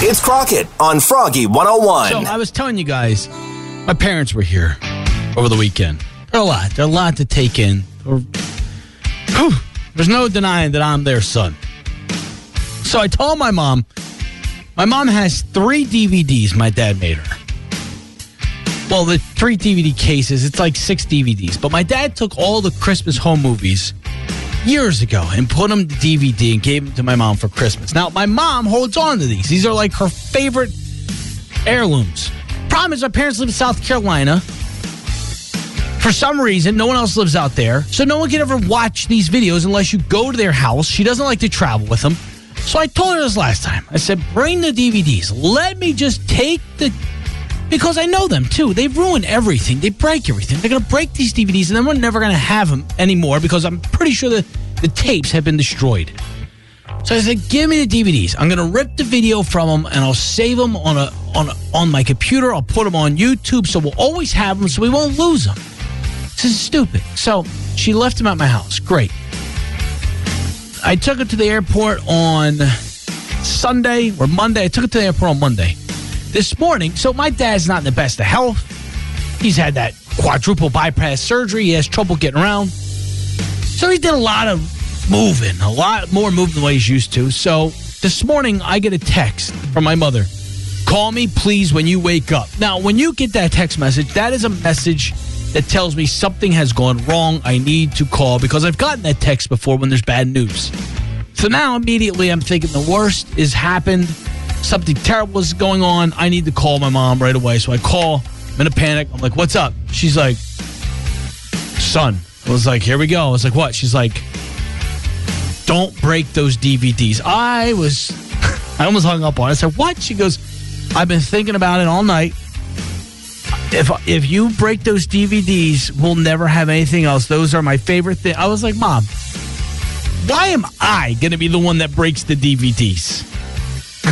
It's Crockett on Froggy 101. So I was telling you guys, my parents were here over the weekend. They're a lot. They're a lot to take in. There's no denying that I'm their son. So I told my mom, my mom has three DVDs my dad made her. Well, the three DVD cases, it's like six DVDs. But my dad took all the Christmas home movies years ago and put them to DVD and gave them to my mom for Christmas. Now, my mom holds on to these. These are like her favorite heirlooms. Problem is, my parents live in South Carolina. For some reason, no one else lives out there. So no one can ever watch these videos unless you go to their house. She doesn't like to travel with them. So I told her this last time. I said, bring the DVDs. Let me just take the. Because I know them too. They ruin everything. They break everything. They're going to break these DVDs and then we're never going to have them anymore because I'm pretty sure that the tapes have been destroyed. So I said, give me the DVDs. I'm going to rip the video from them and I'll save them on a on a, on my computer. I'll put them on YouTube so we'll always have them so we won't lose them. This is stupid. So she left them at my house. Great. I took it to the airport on Sunday or Monday. I took it to the airport on Monday. This morning, so my dad's not in the best of health. He's had that quadruple bypass surgery. He has trouble getting around. So he did a lot of moving, a lot more moving than what he's used to. So this morning, I get a text from my mother. Call me, please, when you wake up. Now, when you get that text message, that is a message that tells me something has gone wrong. I need to call because I've gotten that text before when there's bad news. So now immediately I'm thinking the worst is happened. Something terrible is going on. I need to call my mom right away. So I call. I'm in a panic. I'm like, what's up? She's like, son. I was like, here we go. I was like, what? She's like, don't break those DVDs. I was, I almost hung up on it. I said, what? She goes, I've been thinking about it all night. If if you break those DVDs, we'll never have anything else. Those are my favorite thing. I was like, Mom, why am I going to be the one that breaks the DVDs?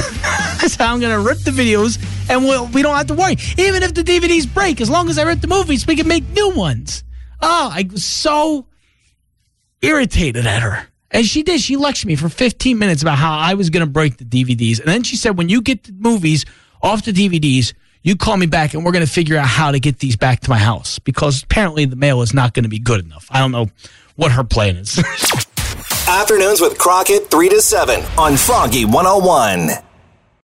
Said, I'm going to rip the videos and we'll, we don't have to worry. Even if the DVDs break, as long as I rip the movies, we can make new ones. Oh, I was so irritated at her. And she did. She lectured me for 15 minutes about how I was going to break the DVDs. And then she said, when you get the movies off the DVDs, you call me back and we're going to figure out how to get these back to my house because apparently the mail is not going to be good enough. I don't know what her plan is. Afternoons with Crockett 3 to 7 on Froggy 101.